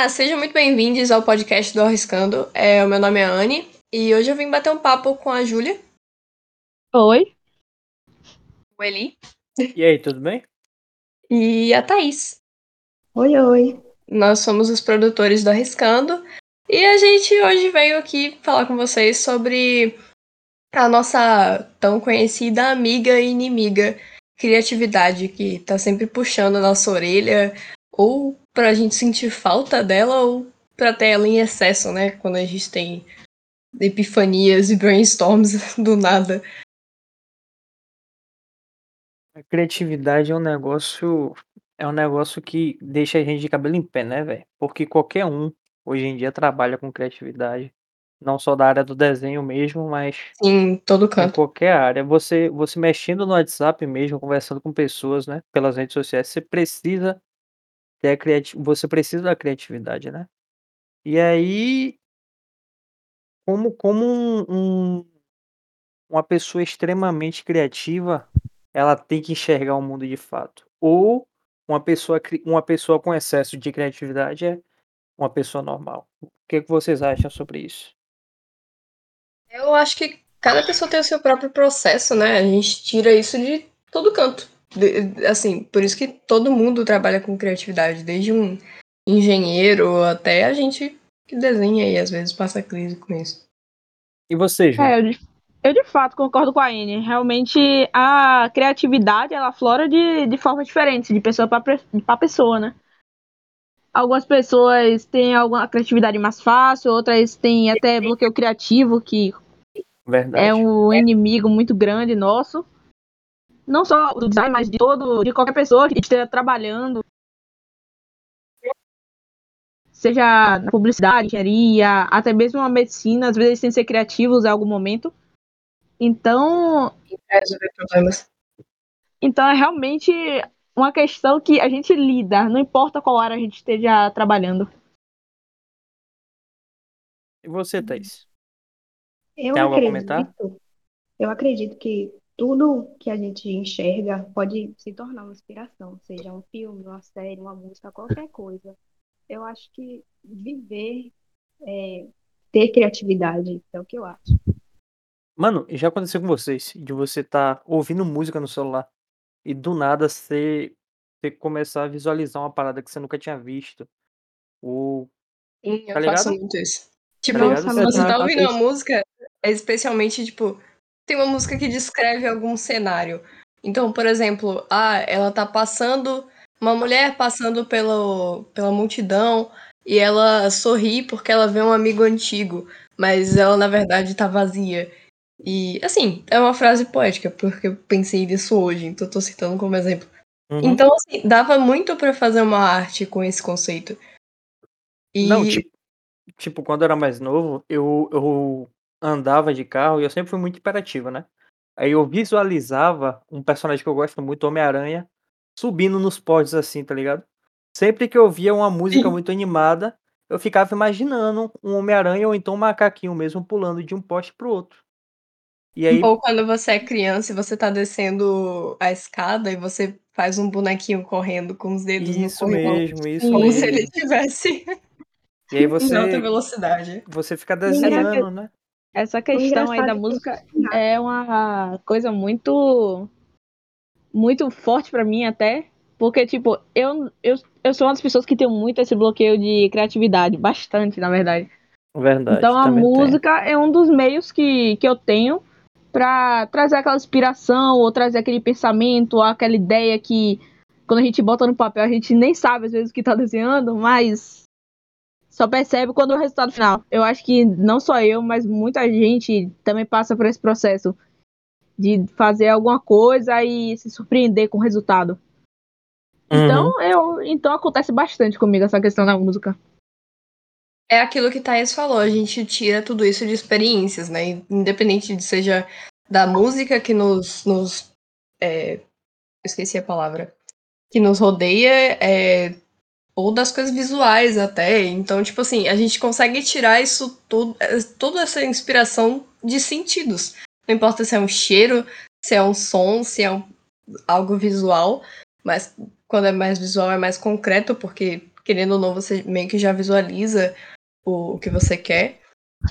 Olá, sejam muito bem-vindos ao podcast do Arriscando. É, o meu nome é Anne e hoje eu vim bater um papo com a Júlia. Oi. O Eli. E aí, tudo bem? E a Thaís. Oi, oi. Nós somos os produtores do Arriscando e a gente hoje veio aqui falar com vocês sobre a nossa tão conhecida amiga e inimiga criatividade que tá sempre puxando a nossa orelha ou pra gente sentir falta dela ou pra ter ela em excesso, né? Quando a gente tem epifanias e brainstorms do nada. A criatividade é um negócio. É um negócio que deixa a gente de cabelo em pé, né, velho? Porque qualquer um hoje em dia trabalha com criatividade. Não só da área do desenho mesmo, mas Em todo em canto. qualquer área. Você, você mexendo no WhatsApp mesmo, conversando com pessoas, né? Pelas redes sociais, você precisa ter a criati... você precisa da criatividade, né? E aí, como, como um, um- uma pessoa extremamente criativa, ela tem que enxergar o mundo de fato. Ou uma pessoa, uma pessoa com excesso de criatividade é uma pessoa normal. O que, que vocês acham sobre isso? Eu acho que cada pessoa tem o seu próprio processo, né? A gente tira isso de todo canto. Assim, por isso que todo mundo trabalha com criatividade, desde um engenheiro até a gente que desenha e às vezes passa crise com isso. E você, Ju? É, eu de, eu de fato concordo com a Anne. Realmente a criatividade ela flora de, de forma diferente, de pessoa para pessoa, né? Algumas pessoas têm alguma criatividade mais fácil, outras têm até bloqueio criativo, que Verdade. é um inimigo muito grande nosso. Não só do design, mas de todo, de qualquer pessoa que esteja trabalhando. Seja na publicidade, engenharia, até mesmo a medicina, às vezes tem que ser criativos em algum momento. Então, Resolver problemas. então é realmente uma questão que a gente lida, não importa qual área a gente esteja trabalhando. E você, Thaís? Eu Tem algo a comentar? acredito, eu acredito que tudo que a gente enxerga pode se tornar uma inspiração, seja um filme, uma série, uma música, qualquer coisa. Eu acho que viver é ter criatividade, é o que eu acho. Mano, já aconteceu com vocês de você estar ouvindo música no celular e do nada você, você começar a visualizar uma parada que você nunca tinha visto? Ou, Sim, eu Tá faço ligado? muito isso. Tipo, tá? Nossa, se você tá eu ouvindo faço uma música, é especialmente, tipo, tem uma música que descreve algum cenário. Então, por exemplo, ah, ela tá passando, uma mulher passando pelo, pela multidão e ela sorri porque ela vê um amigo antigo, mas ela na verdade tá vazia. E, assim, é uma frase poética, porque eu pensei nisso hoje, então tô citando como exemplo. Uhum. Então, assim, dava muito pra fazer uma arte com esse conceito. E Não, tipo, tipo, quando eu era mais novo, eu, eu andava de carro e eu sempre fui muito hiperativo, né? Aí eu visualizava um personagem que eu gosto muito, Homem-Aranha, subindo nos postes assim, tá ligado? Sempre que eu via uma música muito animada, eu ficava imaginando um Homem-Aranha ou então um macaquinho mesmo pulando de um poste pro outro. E aí, Ou quando você é criança e você tá descendo a escada e você faz um bonequinho correndo com os dedos isso no corrimão, mesmo, isso como se mesmo. ele tivesse E aí em alta você, velocidade. você fica engraçado- desenhando, né? Essa questão aí da é que- música é uma coisa muito muito forte pra mim até, porque tipo, eu, eu, eu sou uma das pessoas que tem muito esse bloqueio de criatividade, bastante, na verdade. Verdade. Então a também tem. música é um dos meios que, que eu tenho pra trazer aquela inspiração ou trazer aquele pensamento, ou aquela ideia que quando a gente bota no papel a gente nem sabe às vezes o que tá desenhando, mas só percebe quando é o resultado final. Eu acho que não só eu, mas muita gente também passa por esse processo de fazer alguma coisa e se surpreender com o resultado. Uhum. Então, eu, então acontece bastante comigo essa questão da música. É aquilo que Thaís falou, a gente tira tudo isso de experiências, né? Independente de seja da música que nos. nos é, eu esqueci a palavra. Que nos rodeia, é, ou das coisas visuais até. Então, tipo assim, a gente consegue tirar isso tudo, é, toda essa inspiração de sentidos. Não importa se é um cheiro, se é um som, se é um- algo visual, mas quando é mais visual é mais concreto, porque querendo ou não, você meio que já visualiza o, o que você quer.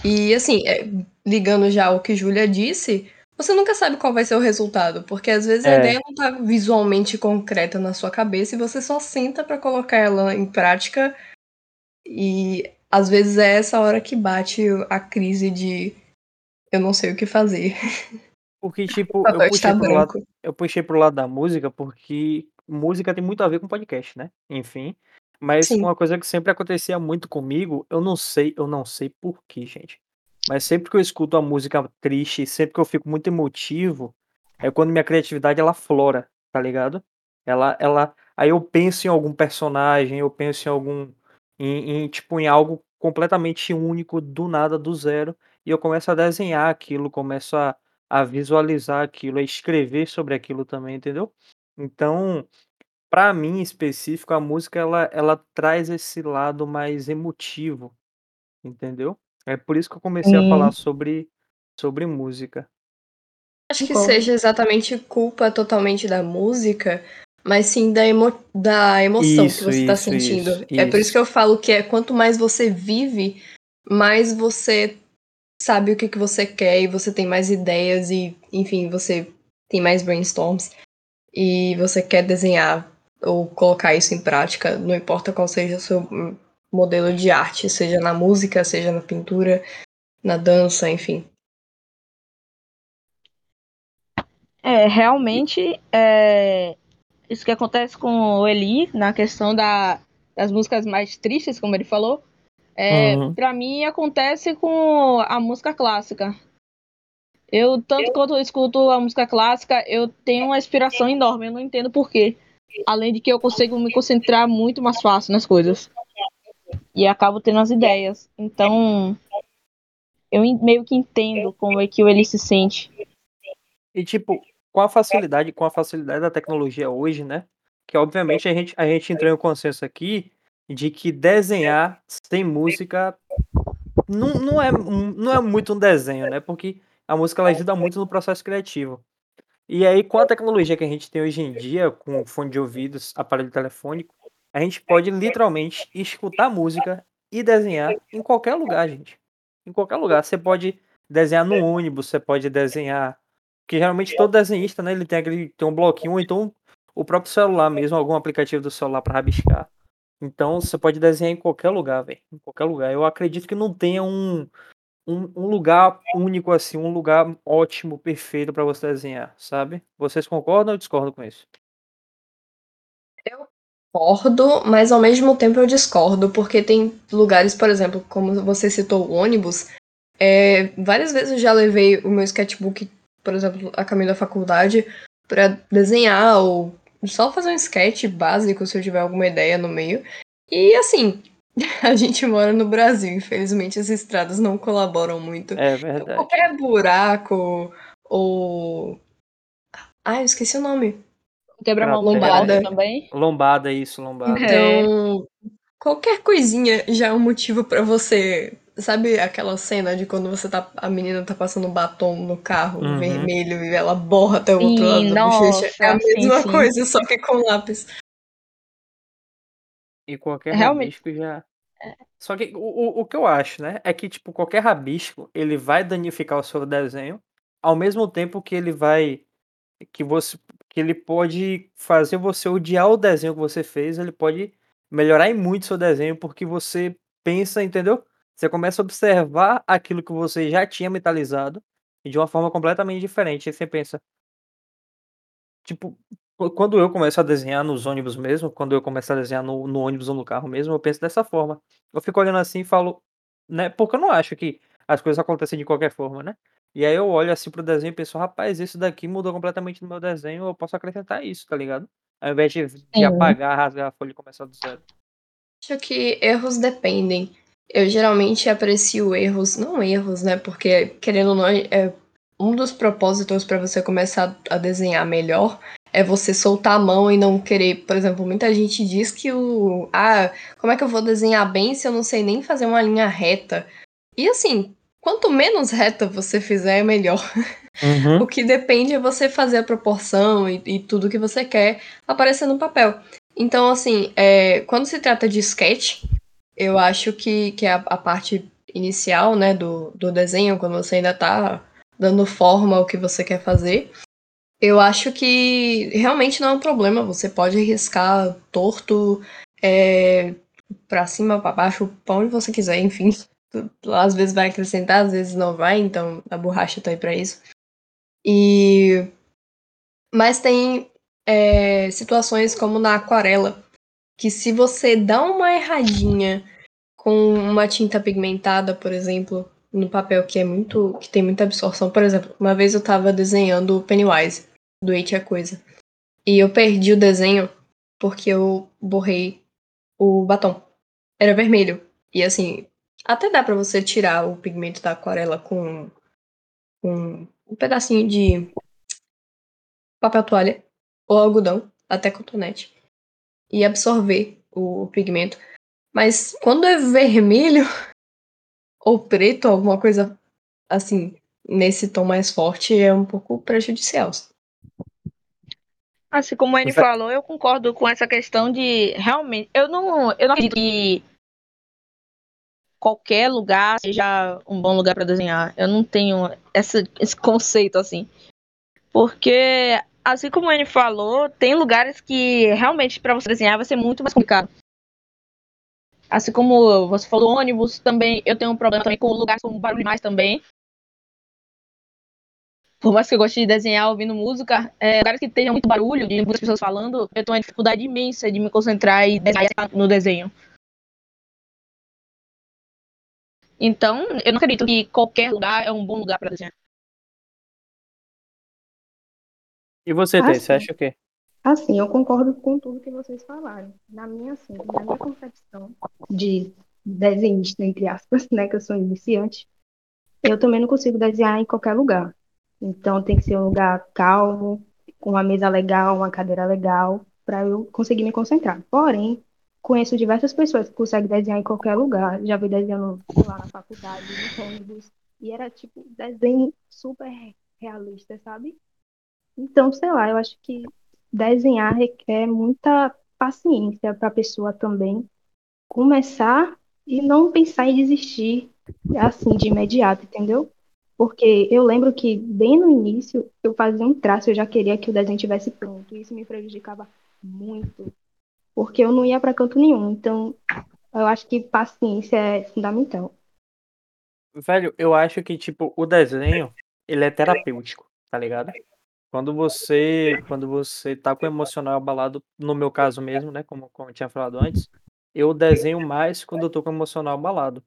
E assim, é, ligando já ao que Júlia disse, você nunca sabe qual vai ser o resultado, porque às vezes a É. ideia não tá visualmente concreta na sua cabeça e você só senta pra colocar ela em prática. E às vezes é essa hora que bate a crise de eu não sei o que fazer. Porque, tipo, O eu puxei está pro lado, branco. eu puxei pro lado da música porque música tem muito a ver com podcast, né? Enfim. Mas Sim. uma coisa que sempre acontecia muito comigo, eu não sei, eu não sei por quê, gente. Mas sempre que eu escuto a música triste, sempre que eu fico muito emotivo, é quando minha criatividade ela flora, tá ligado? Ela, ela, aí eu penso em algum personagem, eu penso em algum, em, em, tipo, em algo completamente único, do nada, do zero, e eu começo a desenhar aquilo, começo a, a visualizar aquilo, a escrever sobre aquilo também, entendeu? Então, pra mim em específico, a música ela, ela traz esse lado mais emotivo, entendeu? É por isso que eu comecei a falar sobre, sobre música. Acho que Concordo. seja exatamente culpa totalmente da música, mas sim da, emo da emoção que Isso, você tá isso, sentindo. isso, É por isso isso. que eu falo que é quanto mais você vive, mais você sabe o que, que você quer e você tem mais ideias e, enfim, você tem mais brainstorms e você quer desenhar ou colocar isso em prática, não importa qual seja o seu hum, modelo de arte, seja na música, seja na pintura, na dança, enfim. É, realmente, é, isso que acontece com o Eli, na questão da, das músicas mais tristes, como ele falou, é, Uhum. pra mim acontece com a música clássica. Eu, tanto quanto eu escuto a música clássica, eu tenho uma inspiração enorme, eu não entendo por quê. Além de que eu consigo me concentrar muito mais fácil nas coisas. E acabo tendo as ideias. Então, eu meio que entendo como é que o Eli se sente. E tipo, com a facilidade, com a facilidade da tecnologia hoje, né? Que obviamente a gente, a gente entrou em um consenso aqui de que desenhar sem música não, não, é, não é muito um desenho, né? Porque a música ela ajuda muito no processo criativo. E aí, com a tecnologia que a gente tem hoje em dia, com fone de ouvidos, aparelho telefônico, a gente pode literalmente escutar música e desenhar em qualquer lugar, gente. Em qualquer lugar. Você pode desenhar no ônibus, você pode desenhar. Porque geralmente todo desenhista, né, ele tem aquele tem um bloquinho, ou então o próprio celular mesmo, algum aplicativo do celular para rabiscar. Então você pode desenhar em qualquer lugar, velho. Em qualquer lugar. Eu acredito que não tenha um, um, um lugar único assim, um lugar ótimo, perfeito para você desenhar, sabe? Vocês concordam ou discordam com isso? Concordo, mas ao mesmo tempo eu discordo, porque tem lugares, por exemplo, como você citou o ônibus, é, várias vezes eu já levei o meu sketchbook, por exemplo, a caminho da faculdade, pra desenhar ou só fazer um sketch básico se eu tiver alguma ideia no meio. E assim, a gente mora no Brasil, infelizmente as estradas não colaboram muito. É verdade. qualquer buraco ou. Ah, eu esqueci o nome. Quebra-mão muito Lombada. alto também. Lombada, isso, lombada. É. Então, qualquer coisinha já é um motivo pra você. Sabe aquela cena de quando você tá. A menina tá passando batom no carro Uhum. vermelho e ela borra até o outro Sim, lado da bochecha? É a nossa, sim, mesma sim. coisa, só que com lápis. E qualquer Realmente. rabisco já. Só que o, o, o que eu acho, né? É que, tipo, qualquer rabisco, ele vai danificar o seu desenho, ao mesmo tempo que ele vai. Que você. Ele pode fazer você odiar o desenho que você fez, ele pode melhorar em muito seu desenho, porque você pensa, entendeu? Você começa a observar aquilo que você já tinha mentalizado e de uma forma completamente diferente. Aí você pensa. Tipo, qu- quando eu começo a desenhar nos ônibus mesmo, quando eu começo a desenhar no, no ônibus ou no carro mesmo, eu penso dessa forma. Eu fico olhando assim e falo, né? Porque eu não acho que as coisas acontecem de qualquer forma, né? E aí eu olho assim pro desenho e penso, rapaz, isso daqui mudou completamente no meu desenho, eu posso acrescentar isso, tá ligado? Ao invés de, de apagar, rasgar a folha e começar do zero. Acho que erros dependem. Eu geralmente aprecio erros, não erros, né? Porque, querendo ou não, é um dos propósitos para você começar a desenhar melhor é você soltar a mão e não querer. Por exemplo, muita gente diz que o. Ah, como é que eu vou desenhar bem se eu não sei nem fazer uma linha reta? E assim, quanto menos reta você fizer, é melhor. O que depende é você fazer a proporção e, e tudo que você quer aparecer no papel. Então, assim, é, quando se trata de sketch, eu acho que, que é a, a parte inicial, né, do, do desenho, quando você ainda tá dando forma ao que você quer fazer, eu acho que realmente não é um problema. Você pode riscar torto, é, pra cima, pra baixo, pra onde você quiser, enfim. Às vezes vai acrescentar, às vezes não vai, então a borracha tá aí pra isso. E. Mas tem é, situações como na aquarela, que se você dá uma erradinha com uma tinta pigmentada, por exemplo, no papel que é muito. que tem muita absorção. Por exemplo, uma vez eu tava desenhando o Pennywise, do It é Coisa. E eu perdi o desenho porque eu borrei o batom. Era vermelho. E assim, até dá para você tirar o pigmento da aquarela com, com um pedacinho de papel toalha ou algodão, até cotonete, e absorver o pigmento. Mas quando é vermelho ou preto, alguma coisa assim, nesse tom mais forte, é um pouco prejudicial. Assim como ele falou, eu concordo com essa questão de realmente. Eu não, eu não acredito que qualquer lugar seja um bom lugar para desenhar. Eu não tenho essa, esse conceito assim. Porque, assim como ele falou, tem lugares que realmente para você desenhar vai ser muito mais complicado. Assim como você falou, ônibus também, eu tenho um problema também com lugares com barulho demais também por mais que eu goste de desenhar ouvindo música, é, lugares que tenham muito barulho, de muitas pessoas falando, eu tenho uma dificuldade imensa de me concentrar e desenhar no desenho. Então, eu não acredito que qualquer lugar é um bom lugar para desenhar. E você, Tê, você acha o quê? Assim, eu concordo com tudo que vocês falaram. Na minha, assim, na minha concepção de desenhista, entre aspas, né, que eu sou iniciante, eu também não consigo desenhar em qualquer lugar. Então tem que ser um lugar calmo, com uma mesa legal, uma cadeira legal, para eu conseguir me concentrar. Porém, conheço diversas pessoas que conseguem desenhar em qualquer lugar. Já vi desenhando lá na faculdade, no ônibus, e era tipo desenho super realista, sabe? Então, sei lá, eu acho que desenhar requer muita paciência para a pessoa também começar e não pensar em desistir assim de imediato, entendeu? Porque eu lembro que, bem no início, eu fazia um traço, eu já queria que o desenho estivesse pronto. E isso me prejudicava muito. Porque eu não ia para canto nenhum. Então, eu acho que paciência é fundamental. Velho, eu acho que, tipo, o desenho, ele é terapêutico, tá ligado? Quando você, quando você tá com o emocional abalado, no meu caso mesmo, né, como, como eu tinha falado antes, eu desenho mais quando eu tô com o emocional abalado.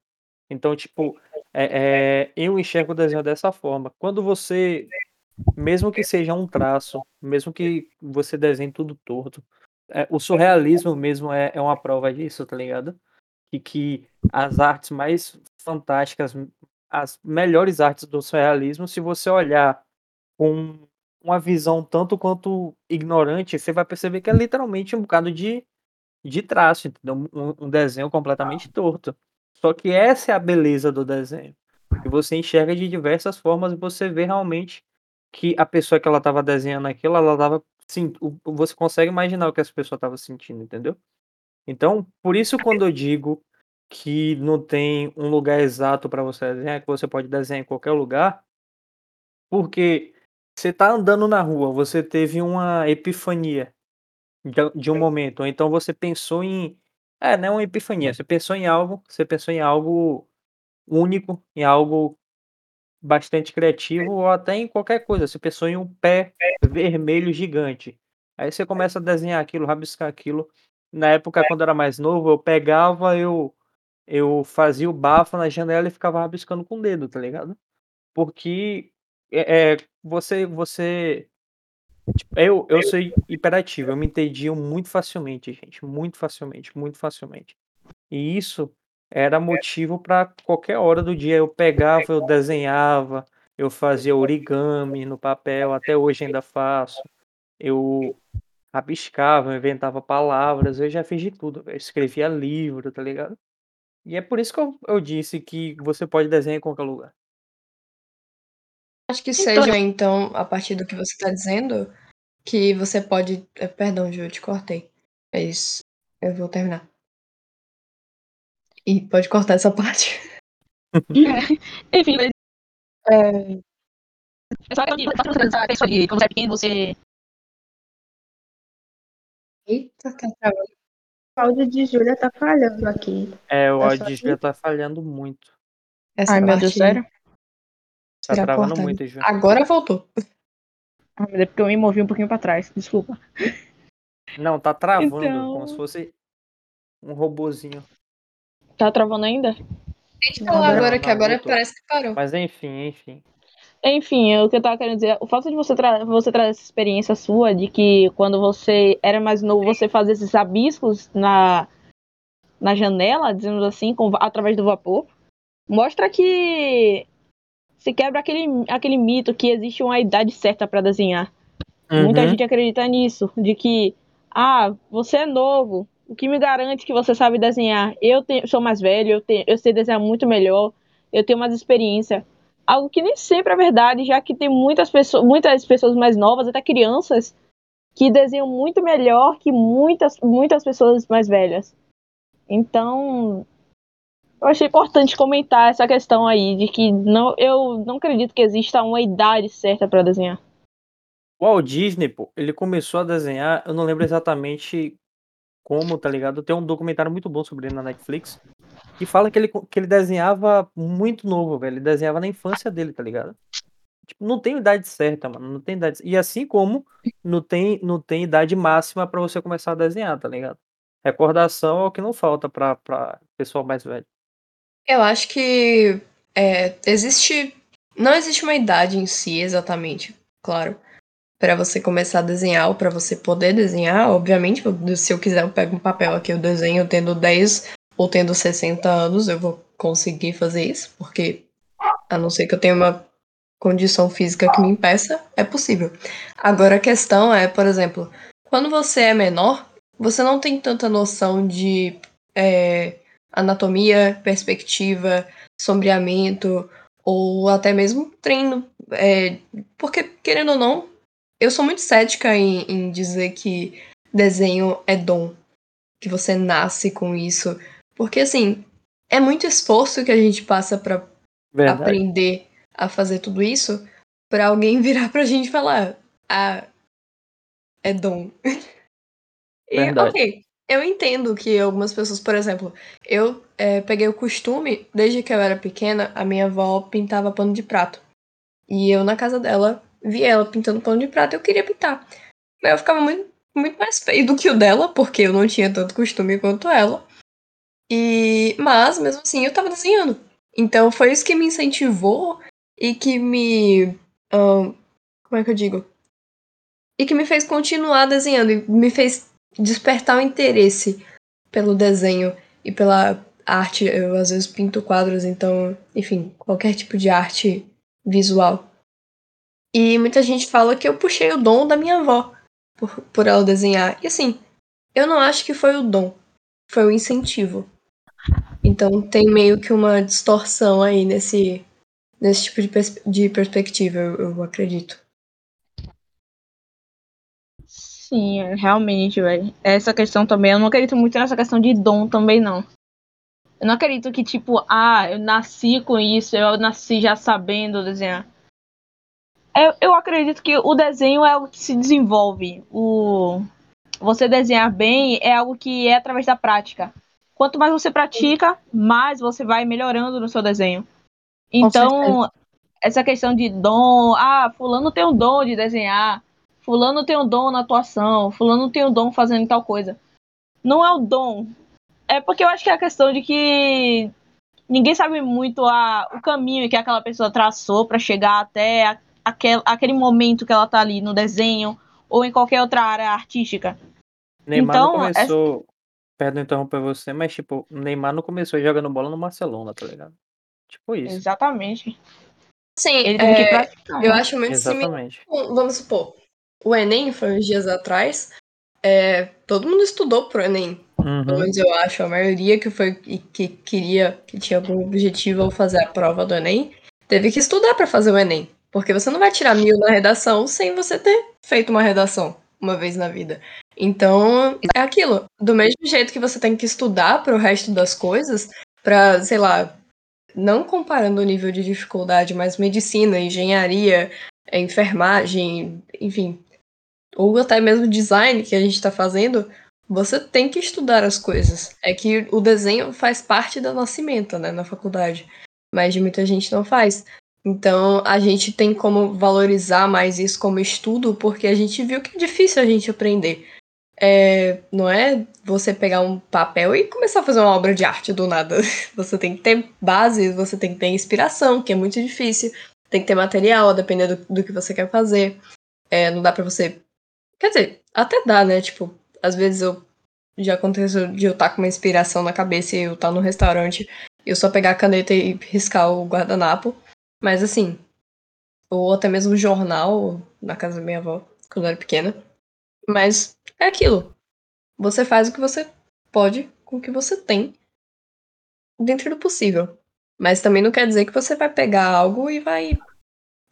Então, tipo, é, é, eu enxergo o desenho dessa forma. Quando você, mesmo que seja um traço, mesmo que você desenhe tudo torto, é, o surrealismo mesmo é, é uma prova disso, tá ligado? E que as artes mais fantásticas, as melhores artes do surrealismo, se você olhar com uma visão tanto quanto ignorante, você vai perceber que é literalmente um bocado de, de traço, entendeu? Um, um desenho completamente torto. Só que essa é a beleza do desenho. E você enxerga de diversas formas e você vê realmente que a pessoa que ela estava desenhando aquilo, ela estava sim, você consegue imaginar o que essa pessoa estava sentindo, entendeu? Então, por isso quando eu digo que não tem um lugar exato para você desenhar, que você pode desenhar em qualquer lugar, porque você está andando na rua, você teve uma epifania de um momento, ou então você pensou em é, não é uma epifania. Você pensou em algo, você pensou em algo único, em algo bastante criativo, ou até em qualquer coisa. Você pensou em um pé vermelho gigante. Aí você começa a desenhar aquilo, rabiscar aquilo. Na época, quando eu era mais novo, eu pegava, eu, eu fazia o bafo na janela e ficava rabiscando com o dedo, tá ligado? Porque é, é você, você Tipo, eu, eu sou hiperativo, eu me entendia muito facilmente, gente. Muito facilmente, muito facilmente. E isso era motivo para qualquer hora do dia eu pegava, eu desenhava, eu fazia origami no papel, até hoje ainda faço. Eu rabiscava, eu inventava palavras, eu já fiz de tudo. Eu escrevia livro, tá ligado? E é por isso que eu, eu disse que você pode desenhar em qualquer lugar. Acho que então seja, então, a partir do que você está dizendo, que você pode. Eh, perdão, Ju, eu te cortei. Mas eu vou terminar. E pode cortar essa parte. Enfim, mas É, é só que essa pessoa ali, quando você é pequeno, você. Eita, tá travando. O áudio de Júlia tá falhando aqui. É, o É áudio de que- Júlia tá falhando muito. Essa Ai, meu Deus, sério? Tá será travando cortada. muito, Júlia. Agora voltou. Ah, mas é porque eu me movi um pouquinho pra trás, desculpa. Não, tá travando, Então- como se fosse um robozinho. Tá travando ainda? Tente falar agora, não, que agora voltou. parece que parou. Mas enfim, enfim. Enfim, o que eu tava querendo dizer, o fato de você, tra você trazer essa experiência sua, de que quando você era mais novo, você fazia esses abiscos na, na janela, dizendo assim, com, através do vapor, mostra que se quebra aquele, aquele mito que existe uma idade certa para desenhar. Muita Uhum. gente acredita nisso, de que, ah, você é novo, o que me garante que você sabe desenhar? Eu tenho, sou mais velho, eu, tenho, eu sei desenhar muito melhor, eu tenho mais experiência. Algo que nem sempre é verdade, já que tem muitas pessoas, muitas pessoas mais novas, até crianças, que desenham muito melhor que muitas, muitas pessoas mais velhas. Então, eu achei importante comentar essa questão aí, de que não, eu não acredito que exista uma idade certa para desenhar. O Walt Disney, pô, ele começou a desenhar, eu não lembro exatamente como, tá ligado? Tem um documentário muito bom sobre ele na Netflix, que fala que ele, que ele desenhava muito novo, velho. Ele desenhava na infância dele, tá ligado? Tipo, não tem idade certa, mano. Não tem idade. E assim como não tem, não tem idade máxima pra você começar a desenhar, tá ligado? Recordação é o que não falta pra, pra pessoal mais velho. Eu acho que é, existe. Não existe uma idade em si, exatamente, claro. Pra você começar a desenhar ou pra você poder desenhar, obviamente, se eu quiser, eu pego um papel aqui, eu desenho tendo 10 ou tendo 60 anos, eu vou conseguir fazer isso, porque a não ser que eu tenha uma condição física que me impeça, é possível. Agora a questão é, por exemplo, quando você é menor, você não tem tanta noção de é, anatomia, perspectiva, sombreamento ou até mesmo treino. É, porque, querendo ou não, eu sou muito cética em, em dizer que desenho é dom, que você nasce com isso. Porque, assim, é muito esforço que a gente passa pra Verdade. aprender a fazer tudo isso pra alguém virar pra gente e falar: Ah, é dom. e, ok, eu entendo que algumas pessoas, por exemplo, eu é, peguei o costume, desde que eu era pequena, a minha avó pintava pano de prato. E eu, na casa dela, vi ela pintando pano de prato eu queria pintar. Mas eu ficava muito, muito mais feio do que o dela, porque eu não tinha tanto costume quanto ela. E, mas, mesmo assim, eu tava desenhando. Então foi isso que me incentivou e que me. como é que eu digo? E que me fez continuar desenhando e me fez despertar o interesse pelo desenho e pela arte. Eu às vezes pinto quadros, então, enfim, qualquer tipo de arte visual. E muita gente fala que eu puxei o dom da minha avó por, por ela desenhar. E assim, eu não acho que foi o dom, foi o incentivo. Então tem meio que uma distorção aí nesse, nesse tipo de, pers- de perspectiva, eu, eu acredito. Sim, é, realmente, velho. Essa questão também, eu não acredito muito nessa questão de dom também, não. Eu não acredito que, tipo, ah, eu nasci com isso, eu nasci já sabendo desenhar. Eu, eu acredito que o desenho é algo que se desenvolve. O você desenhar bem é algo que é através da prática. Quanto mais você pratica, mais você vai melhorando no seu desenho. Então, essa questão de dom, ah, fulano tem um dom de desenhar, fulano tem um dom na atuação, fulano tem um dom fazendo tal coisa. Não é o dom. É porque eu acho que é a questão de que ninguém sabe muito a, o caminho que aquela pessoa traçou para chegar até a, aquel, aquele momento que ela tá ali no desenho ou em qualquer outra área artística. Neymar Então, não começou. Perdão interromper você, mas tipo, Neymar não começou jogando bola no Barcelona, tá ligado? Tipo isso. Exatamente. Sim, Ele teve que é, praticar. eu acho muito similar. Exatamente. com- Vamos supor, o Enem foi uns dias atrás. é, todo mundo estudou pro Enem. Pelo Uhum. menos eu acho, a maioria que foi e que queria, que tinha algum objetivo ao fazer a prova do Enem, teve que estudar pra fazer o Enem. Porque você não vai tirar mil na redação sem você ter feito uma redação uma vez na vida. Então, é aquilo. Do mesmo jeito que você tem que estudar para o resto das coisas, para, sei lá, não comparando o nível de dificuldade, mas medicina, engenharia, enfermagem, enfim, ou até mesmo design que a gente está fazendo, você tem que estudar as coisas. É que o desenho faz parte da nascimento, né, na faculdade. Mas de muita gente não faz. Então a gente tem como valorizar mais isso como estudo, porque a gente viu que é difícil a gente aprender. É, não é você pegar um papel e começar a fazer uma obra de arte do nada. Você tem que ter base, você tem que ter inspiração, que é muito difícil. Tem que ter material, dependendo do, do que você quer fazer. É, não dá para você. Quer dizer, até dá, né? Tipo, às vezes eu já aconteceu de eu estar tá com uma inspiração na cabeça e eu estar tá no restaurante e eu só pegar a caneta e riscar o guardanapo. Mas assim, ou até mesmo jornal na casa da minha avó, quando eu era pequena. Mas é aquilo. Você faz o que você pode com o que você tem dentro do possível. Mas também não quer dizer que você vai pegar algo e vai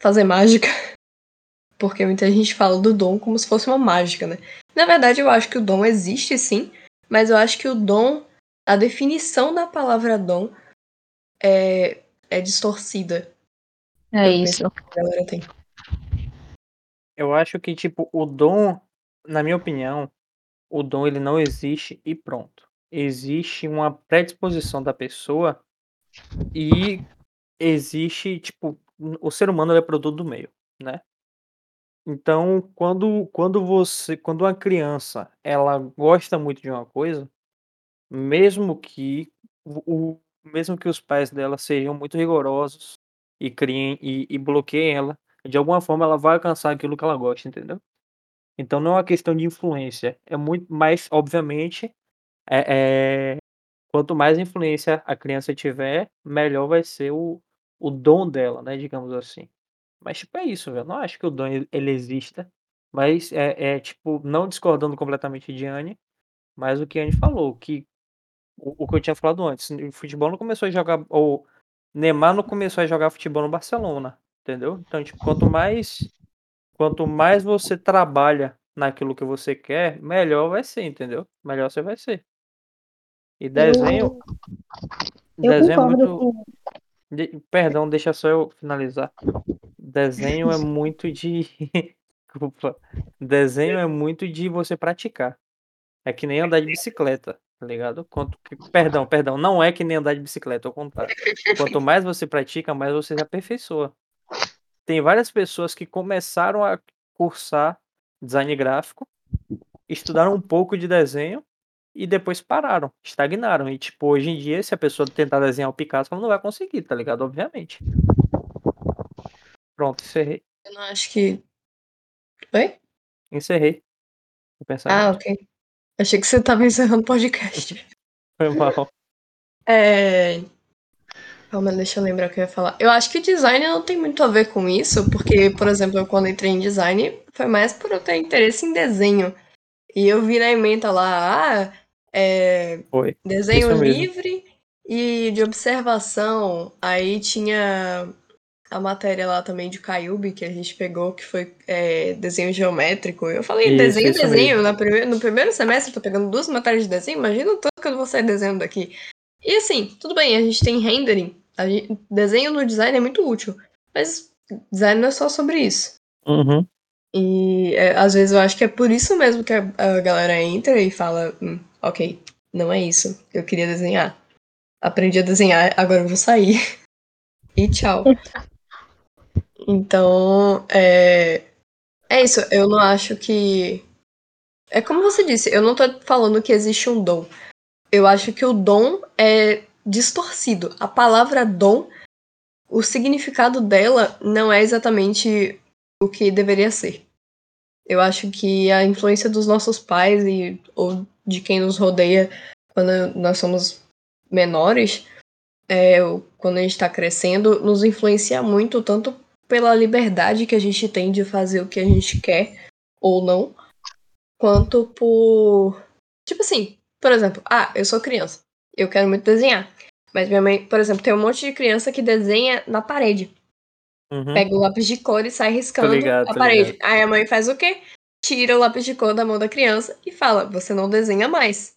fazer mágica. Porque muita gente fala do dom como se fosse uma mágica, né? Na verdade, eu acho que o dom existe sim, mas eu acho que o dom, a definição da palavra dom é, é distorcida. É eu isso. Que a galera tem. Eu acho que, tipo, o dom na minha opinião, o dom ele não existe e pronto. Existe uma predisposição da pessoa e existe, tipo, o ser humano é produto do meio, né? Então, quando, quando você, quando uma criança, ela gosta muito de uma coisa, mesmo que o, mesmo que os pais dela sejam muito rigorosos e criem e, e bloqueiem ela, de alguma forma ela vai alcançar aquilo que ela gosta, entendeu? Então não é uma questão de influência, é muito mais, obviamente, é, é, quanto mais influência a criança tiver, melhor vai ser o, o dom dela, né, digamos assim. Mas tipo é isso, velho. Não acho que o dom ele exista, mas é, é tipo não discordando completamente de Anne, mas o que a Anne falou, que o, o que eu tinha falado antes, o futebol não começou a jogar ou Neymar não começou a jogar futebol no Barcelona, entendeu? Então, tipo, quanto mais quanto mais você trabalha naquilo que você quer, melhor vai ser, entendeu? Melhor você vai ser. E desenho. Eu, desenho é muito. De... Perdão, deixa só eu finalizar. Desenho é muito de. Desculpa. Desenho é muito de você praticar. É que nem andar de bicicleta, tá ligado? Quanto que... Perdão, perdão. Não é que nem andar de bicicleta, ao contrário. Quanto mais você pratica, mais você se aperfeiçoa tem várias pessoas que começaram a cursar design gráfico, estudaram um pouco de desenho e depois pararam, estagnaram. E, tipo, hoje em dia, se a pessoa tentar desenhar o Picasso, ela não vai conseguir, tá ligado? Obviamente. Pronto, encerrei. Eu não acho que. Oi? Encerrei. Ah, ok. Achei que você tava encerrando o podcast. Foi mal. É. Calma, deixa eu lembrar o que eu ia falar. Eu acho que design não tem muito a ver com isso, porque, por exemplo, eu quando entrei em design, foi mais por eu ter interesse em desenho. E eu vi na emenda lá, ah, é, Foi. desenho livre e de observação. Aí tinha a matéria lá também de Cayubi que a gente pegou, que foi é, desenho geométrico. Eu falei, isso, desenho, isso desenho. Na prime no primeiro semestre eu tô pegando duas matérias de desenho, imagina o tanto que eu vou sair desenhando daqui. E assim, tudo bem, a gente tem rendering, Gente, desenho no design é muito útil, mas design não é só sobre isso. Uhum. E é, às vezes eu acho que é por isso mesmo que a, a galera entra e fala: hum, ok, não é isso, eu queria desenhar. Aprendi a desenhar, agora eu vou sair. e tchau. Então, é, é isso. Eu não acho que. É como você disse, eu não tô falando que existe um dom. Eu acho que o dom é distorcido. A palavra dom, o significado dela não é exatamente o que deveria ser. Eu acho que a influência dos nossos pais e ou de quem nos rodeia quando nós somos menores, é, quando a gente está crescendo, nos influencia muito, tanto pela liberdade que a gente tem de fazer o que a gente quer ou não, quanto por. Tipo assim, por exemplo, ah, eu sou criança eu quero muito desenhar. Mas minha mãe, por exemplo, tem um monte de criança que desenha na parede. Uhum. Pega o lápis de cor e sai riscando ligado, a parede. Ligado. Aí a mãe faz o quê? tira o lápis de cor da mão da criança e fala: você não desenha mais.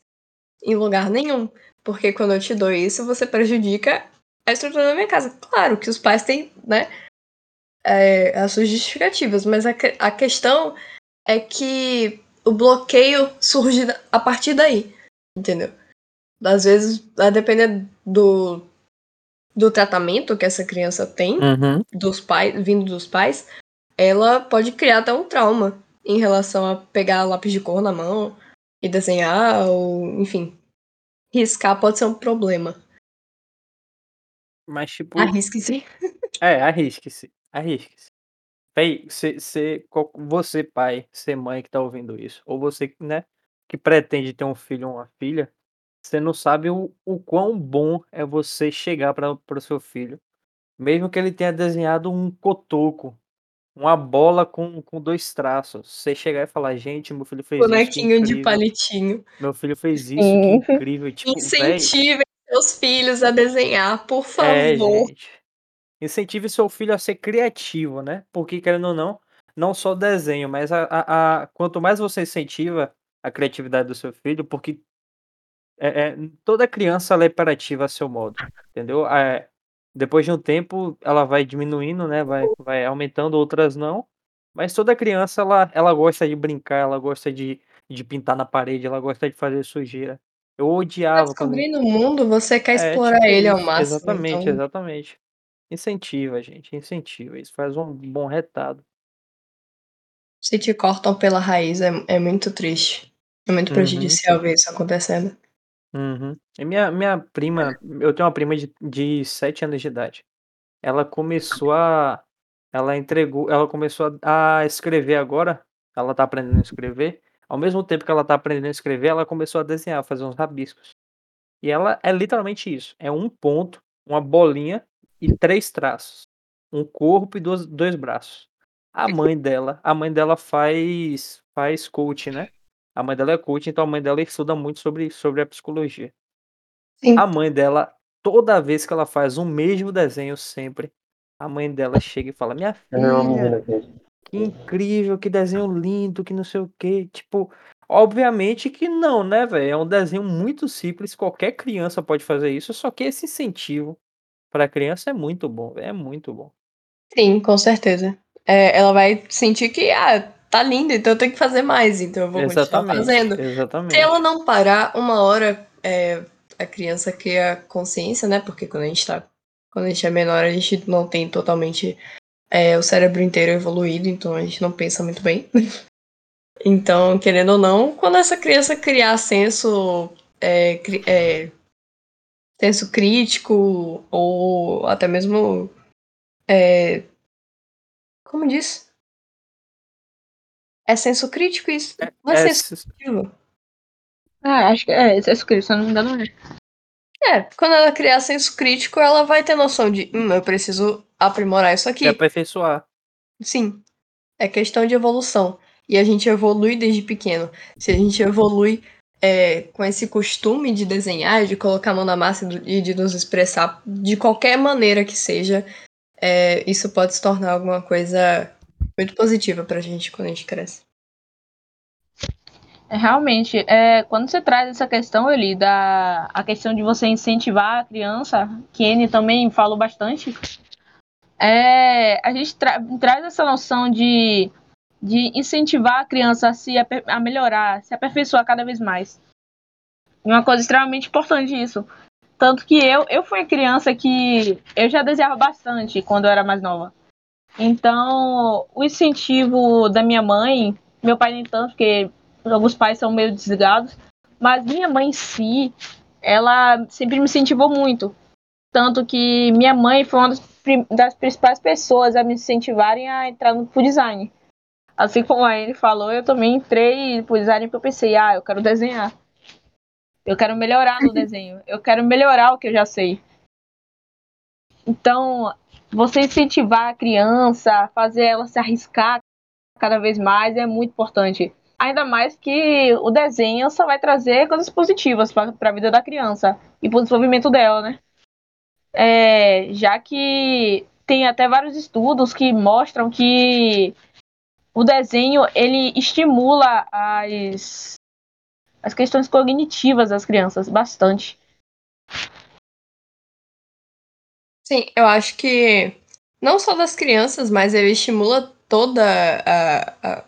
Em lugar nenhum. Porque quando eu te dou isso, você prejudica a estrutura da minha casa. Claro que os pais têm, né, é, as suas justificativas, mas a, a questão é que o bloqueio surge a partir daí, entendeu? Às vezes, a depender do, do tratamento que essa criança tem, Uhum. dos pais, vindo dos pais, ela pode criar até um trauma em relação a pegar lápis de cor na mão e desenhar, ou enfim. Riscar pode ser um problema. Mas, tipo. Arrisque-se. É, arrisque-se. Arrisque-se. Véi, cê, cê, qual- você, pai, você, mãe que tá ouvindo isso, ou você, né, que pretende ter um filho ou uma filha, você não sabe o, o quão bom é você chegar para o seu filho, mesmo que ele tenha desenhado um cotoco, uma bola com, com dois traços, você chegar e falar, gente, meu filho fez isso, que Bonequinho de incrível, palitinho. meu filho fez isso, que Sim. incrível, e, tipo, Incentivem seus filhos a desenhar, por É, favor. gente. Incentive seu filho a ser criativo, né? Porque, querendo ou não, não só desenho, mas a, a, a- quanto mais você incentiva a criatividade do seu filho, porque é, é, toda criança ela é hiperativa a seu modo, entendeu? É, depois de um tempo, ela vai diminuindo, né? Vai, vai aumentando, outras não. Mas toda criança, ela, ela gosta de brincar, ela gosta de, de pintar na parede, ela gosta de fazer sujeira. Eu Tá odiava quando descobrindo o mundo, você quer é, explorar tipo ele ao máximo. Exatamente, Então, exatamente. Incentiva, gente, incentiva. Isso faz um bom retado. se te cortam pela raiz, é, é muito triste. É muito Uhum. prejudicial ver isso acontecendo. Uhum. E minha, minha prima, eu tenho uma prima de, de 7 anos de idade. Ela começou a. Ela entregou. Ela começou a, a escrever agora. Ela tá aprendendo a escrever. Ao mesmo tempo que ela tá aprendendo a escrever, ela começou a desenhar, a fazer uns rabiscos. E ela é literalmente isso. É um ponto, uma bolinha e três traços. Um corpo e dois, dois braços. A mãe dela, a mãe dela faz faz coach, né? A mãe dela é coach, então a mãe dela estuda muito sobre, sobre a psicologia. Sim. A mãe dela, toda vez que ela faz o mesmo desenho sempre, a mãe dela chega e fala: "Minha filha, que incrível, que desenho lindo, que não sei o quê". Tipo, obviamente que não, né, velho? É um desenho muito simples, qualquer criança pode fazer isso, só que esse incentivo pra criança é muito bom, é muito bom. Sim, com certeza. É, ela vai sentir que, ah, tá lindo, então eu tenho que fazer mais, então eu vou continuar Exatamente, fazendo. Se exatamente. ela não parar, uma hora é, a criança cria consciência, né? Porque quando a gente tá. Quando a gente é menor, a gente não tem totalmente é, o cérebro inteiro evoluído, então a gente não pensa muito bem. então, querendo ou não, quando essa criança criar senso. é, é, senso crítico, ou até mesmo. é, como diz? É senso crítico isso? Não é, É, senso crítico? Ah, acho que é, é isso, se eu não me engano, é. É, quando ela criar senso crítico, ela vai ter noção de, hum, eu preciso aprimorar isso é aqui. aperfeiçoar. Sim, é questão de evolução. E a gente evolui desde pequeno. Se a gente evolui é, com esse costume de desenhar, de colocar a mão na massa e de nos expressar de qualquer maneira que seja, é, isso pode se tornar alguma coisa muito positiva pra gente quando a gente cresce. É, realmente, é, quando você traz essa questão, Eli, da a questão de você incentivar a criança, que N também falou bastante, é, a gente tra- traz essa noção de, de incentivar a criança a se a melhorar, se aperfeiçoar cada vez mais. Uma coisa extremamente importante isso. Tanto que eu, eu fui criança que eu já desenhava bastante quando eu era mais nova. Então, o incentivo da minha mãe, meu pai nem tanto, porque alguns pais são meio desligados, mas minha mãe em si, ela sempre me incentivou muito. Tanto que minha mãe foi uma das, das principais pessoas a me incentivarem a entrar no food design. Assim como a Anne falou, eu também entrei food design porque eu pensei, ah, eu quero desenhar. Eu quero melhorar no desenho. Eu quero melhorar o que eu já sei. Então, você incentivar a criança, fazer ela se arriscar cada vez mais é muito importante. Ainda mais que o desenho só vai trazer coisas positivas para a vida da criança e para o desenvolvimento dela, né? É, já que tem até vários estudos que mostram que o desenho ele estimula as, as questões cognitivas das crianças bastante. Sim, eu acho que não só das crianças, mas ele estimula toda a, a,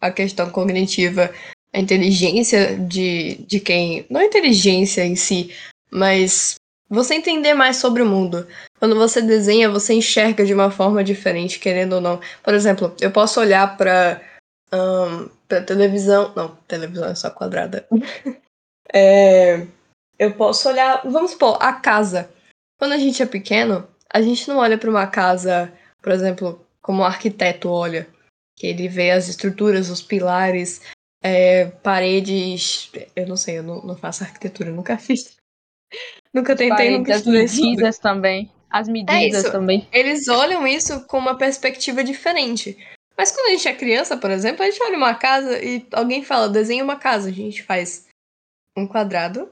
a questão cognitiva, a inteligência de, de quem. Não a inteligência em si, mas você entender mais sobre o mundo. Quando você desenha, você enxerga de uma forma diferente, querendo ou não. Por exemplo, eu posso olhar para um, para televisão, não, televisão é só quadrada. é, eu posso olhar, vamos supor, a casa. Quando a gente é pequeno, a gente não olha para uma casa, por exemplo, como o arquiteto olha, que ele vê as estruturas, os pilares, é, paredes. Eu não sei, eu não, não faço arquitetura, nunca fiz. Nunca tentei, Paredes, nunca estudei sobre. também. As medidas isso. também. Eles olham isso com uma perspectiva diferente. Mas quando a gente é criança, por exemplo, a gente olha uma casa e alguém fala, desenha uma casa. A gente faz um quadrado,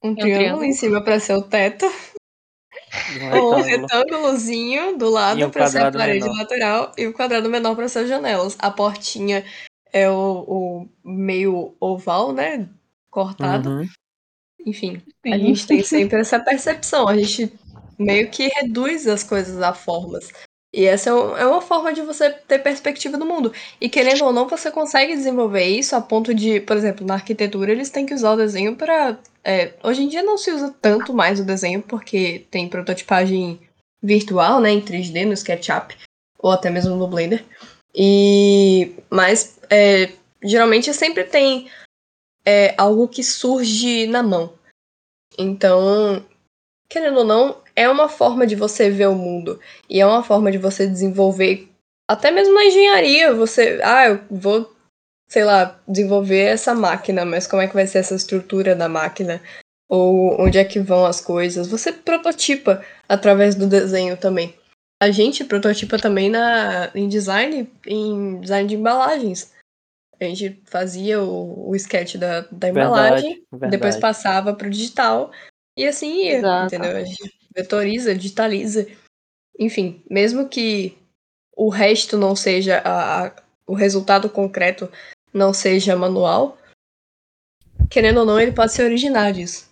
um, triângulo, triângulo. em cima para ser o teto, Um ou um retângulo. retângulozinho do lado um para ser a parede menor. lateral e o quadrado menor para ser as janelas. A portinha é o, o meio oval, né? Cortado. Uhum. Enfim, a Sim. gente tem sempre essa percepção. A gente meio que reduz as coisas a formas. E essa é é uma forma de você ter perspectiva do mundo. E querendo ou não, você consegue desenvolver isso a ponto de, por exemplo, na arquitetura eles têm que usar o desenho para. hoje em dia não se usa tanto mais o desenho porque tem prototipagem virtual, né, em 3D no SketchUp ou até mesmo no Blender. E mas é, geralmente sempre tem é, algo que surge na mão. Então, querendo ou não, é uma forma de você ver o mundo. E é uma forma de você desenvolver, até mesmo na engenharia, você. Ah, eu vou, sei lá, desenvolver essa máquina, mas como é que vai ser essa estrutura da máquina? Ou onde é que vão as coisas? Você prototipa através do desenho também. A gente prototipa também na, em design, em design de embalagens. A gente fazia o, o sketch da, da embalagem, Verdade, depois verdade. passava pro digital e assim ia, Exato. entendeu? A gente vetoriza, digitaliza. Enfim, mesmo que o resto não seja a, a- o resultado concreto não seja manual, querendo ou não, ele pode se originar disso.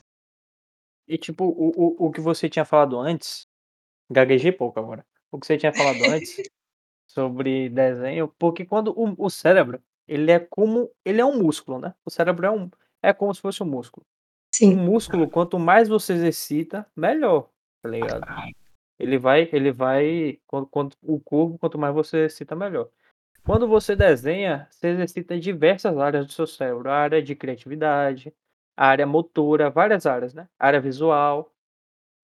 E tipo, o, o, o que você tinha falado antes, gaguejei pouco agora. O que você tinha falado antes sobre desenho, porque quando o, o cérebro, ele é como, ele é um músculo, né? O cérebro é um, é como se fosse um músculo. O Sim, músculo, quanto mais você exercita, melhor, tá ligado? Ele vai, ele vai, quando, quando o corpo, quanto mais você exercita, melhor. Quando você desenha, você exercita diversas áreas do seu cérebro, a área de criatividade, a área motora, várias áreas, né? A área visual.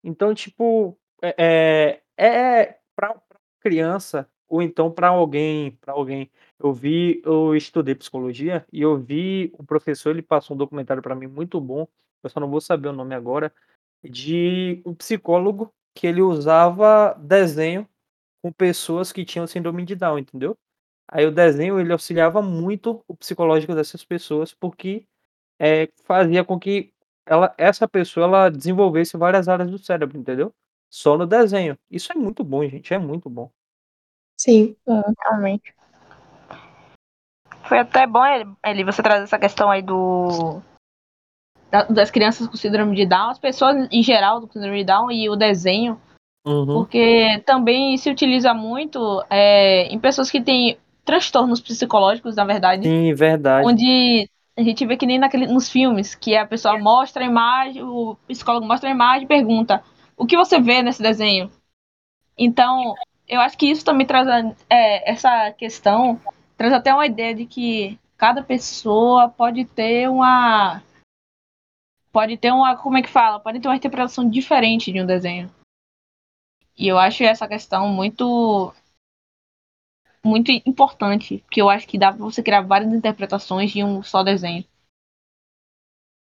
Então, tipo, é, é, é para criança ou então para alguém, para alguém. Eu vi, eu estudei psicologia e eu vi o professor, ele passou um documentário para mim muito bom. Eu só não vou saber o nome agora, de um psicólogo que ele usava desenho com pessoas que tinham síndrome de Down, entendeu? Aí o desenho ele auxiliava muito o psicológico dessas pessoas porque é, fazia com que ela, essa pessoa ela desenvolvesse várias áreas do cérebro, entendeu? Só no desenho. Isso é muito bom, gente, é muito bom. sim. Realmente. Foi até bom, ele você trazer essa questão aí do da- das crianças com síndrome de Down, as pessoas em geral com síndrome de Down e o desenho, Uhum. porque também se utiliza muito é, em pessoas que têm transtornos psicológicos, na verdade, Sim, verdade. onde a gente vê que nem naquele, nos filmes, que a pessoa mostra a imagem, o psicólogo mostra a imagem e pergunta o que você vê nesse desenho. Então, eu acho que isso também traz é, essa questão, traz até uma ideia de que cada pessoa pode ter uma. Pode ter uma. Como é que fala? Pode ter uma interpretação diferente de um desenho. E eu acho essa questão muito. Muito importante, porque eu acho que dá pra você criar várias interpretações de um só desenho.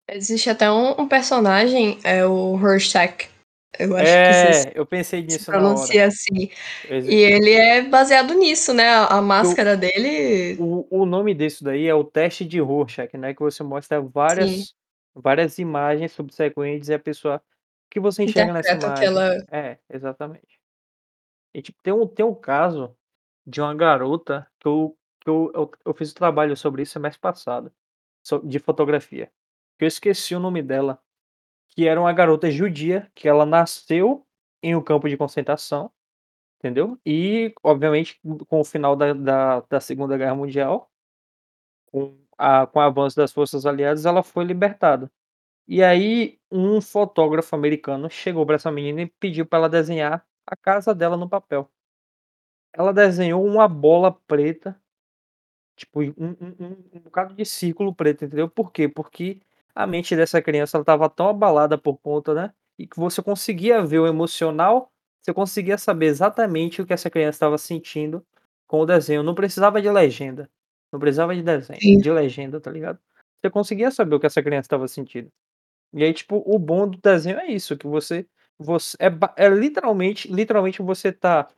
Existe até um, um personagem, é o Rorschach. Eu acho que se, É, eu pensei se nisso na hora. pronuncia assim. Eu- E ele é baseado nisso, né? A, a máscara dele. O, o nome disso daí é o teste de Rorschach, né? Que você mostra várias, várias imagens subsequentes e a pessoa. O que você enxerga nessa Interpreta imagem? É, exatamente. E tipo, tem um, tem um caso de uma garota que eu que eu eu eu fiz um trabalho sobre isso semestre passado, so de fotografia. Eu esqueci o nome dela, que era uma garota judia, que ela nasceu em um campo de concentração, entendeu? E, obviamente, com o final da da da Segunda Guerra Mundial com a com o avanço das forças aliadas, ela foi libertada. E aí, um fotógrafo americano chegou pra essa menina e pediu pra ela desenhar a casa dela no papel. Ela desenhou uma bola preta, tipo, um um um um bocado de círculo preto, entendeu? Por quê? Porque a mente dessa criança estava tão abalada por conta, né, e que você conseguia ver o emocional, você conseguia saber exatamente o que essa criança estava sentindo com o desenho, não precisava de legenda, não precisava de desenho Sim. de legenda, tá ligado? Você conseguia saber o que essa criança estava sentindo. E aí, tipo, o bom do desenho é isso, que você você é é literalmente literalmente você tá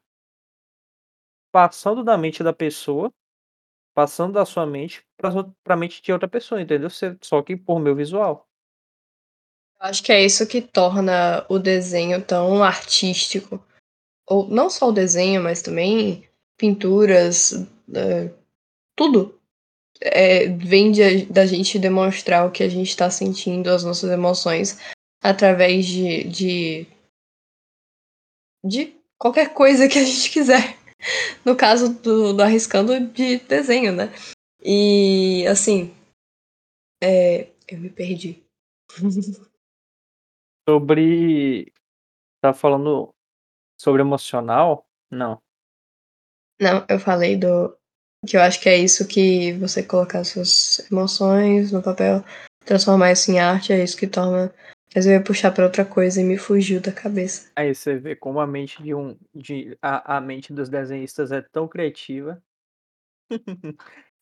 passando da mente da pessoa, passando da sua mente ou pra mente de outra pessoa, entendeu? Você só que por meio visual. Acho que é isso que torna o desenho tão artístico. Ou não só o desenho, mas também pinturas, eh, tudo. Eh, vem de da gente demonstrar o que a gente tá sentindo, as nossas emoções, através de de de qualquer coisa que a gente quiser. No caso do do arriscando de desenho, né. E, assim, eh, eu me perdi. Sobre estava falando sobre emocional? Não. Não, eu falei do que eu acho que é isso que você colocar suas emoções no papel, transformar isso em arte, é isso que torna mas eu ia puxar pra outra coisa e me fugiu da cabeça. Aí você vê como a mente de um de a a mente dos desenhistas é tão criativa que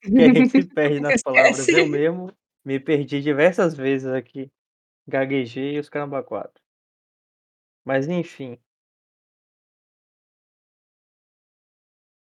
a gente se perde nas palavras. Eu mesmo me perdi diversas vezes aqui, gaguejei e os caramba 4. Mas enfim.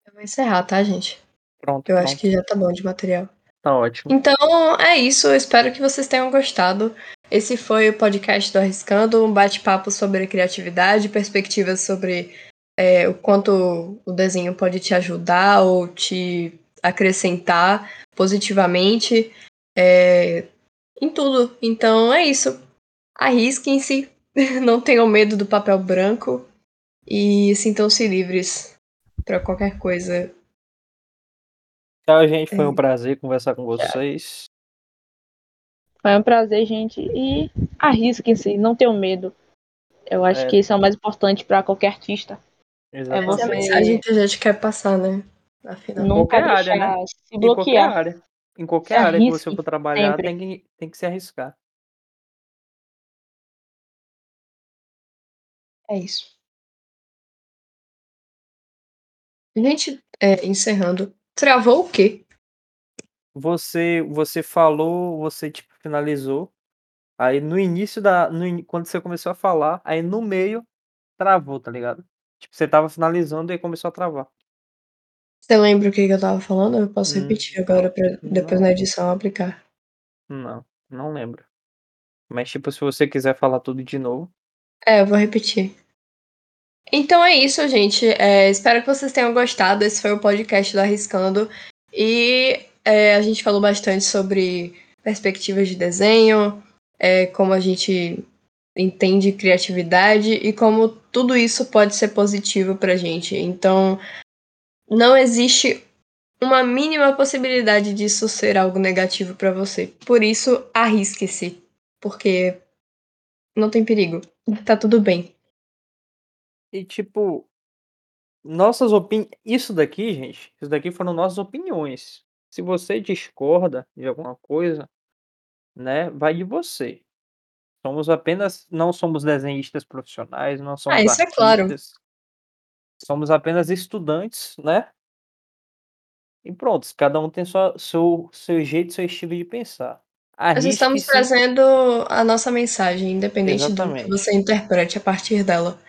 Eu vou encerrar, tá, gente. Pronto, Eu acho pronto. que já tá bom de material. Tá ótimo. Então é isso, eu espero que vocês tenham gostado. Esse foi o podcast do Arriscando, um bate-papo sobre criatividade, perspectivas sobre, eh, o quanto o desenho pode te ajudar ou te acrescentar positivamente, eh, em tudo. Então é isso, arrisquem-se, não tenham medo do papel branco e sintam-se livres pra qualquer coisa. Tchau, gente, foi um É. prazer conversar com vocês. Foi um prazer, gente, e arrisquem-se, não tenham medo. Eu acho É. que isso é o mais importante pra qualquer artista. É Essa é a Exatamente. mensagem você que a gente quer passar, né, afinal. Em nunca qualquer área, né. se Em qualquer bloquear. área. Em qualquer área que você for trabalhar sempre. tem que tem que se arriscar. É isso. Gente, eh, encerrando, travou o quê? Você você falou, você, tipo, finalizou, aí no início da no ini quando você começou a falar, aí no meio travou, tá ligado? Tipo, você estava finalizando e começou a travar. Você lembra o que que eu estava falando? Eu posso Hum, repetir agora pra depois na não. edição aplicar. Não, não lembro. Mas, tipo, se você quiser falar tudo de novo. É, eu vou repetir. Então é isso, gente, eh, espero que vocês tenham gostado, esse foi o podcast do Arriscando, e, eh, a gente falou bastante sobre perspectivas de desenho, eh, como a gente entende criatividade e como tudo isso pode ser positivo pra gente. Então, não existe uma mínima possibilidade disso ser algo negativo pra você. Por isso, arrisque-se, porque não tem perigo, tá tudo bem. E, tipo, nossas opini isso daqui, gente, isso daqui foram nossas opiniões. Se você discorda de alguma coisa, né, vai de você. Somos apenas não somos desenhistas profissionais, não Ah, somos isso é claro. artistas. Somos apenas estudantes, né. E prontos, cada um tem sua seu seu jeito, seu estilo de pensar. Nós estamos Arrisque-se trazendo a nossa mensagem, independente do que Exatamente. você interprete a partir dela.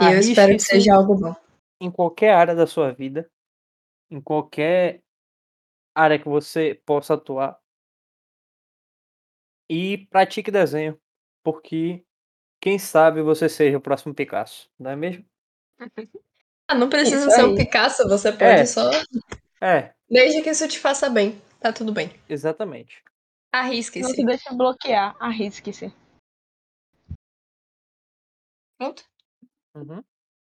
E eu espero que seja algo bom. em qualquer área da sua vida, em qualquer área que você possa atuar. E pratique desenho, porque quem sabe você seja o próximo Picasso, não é mesmo? Ah, não Isso precisa ser um. Picasso, você pode É. só É, Desde que isso te faça bem, tá tudo bem. exatamente. Não Arrisque-se. se deixa bloquear, arrisque-se. Pronto? Uhum.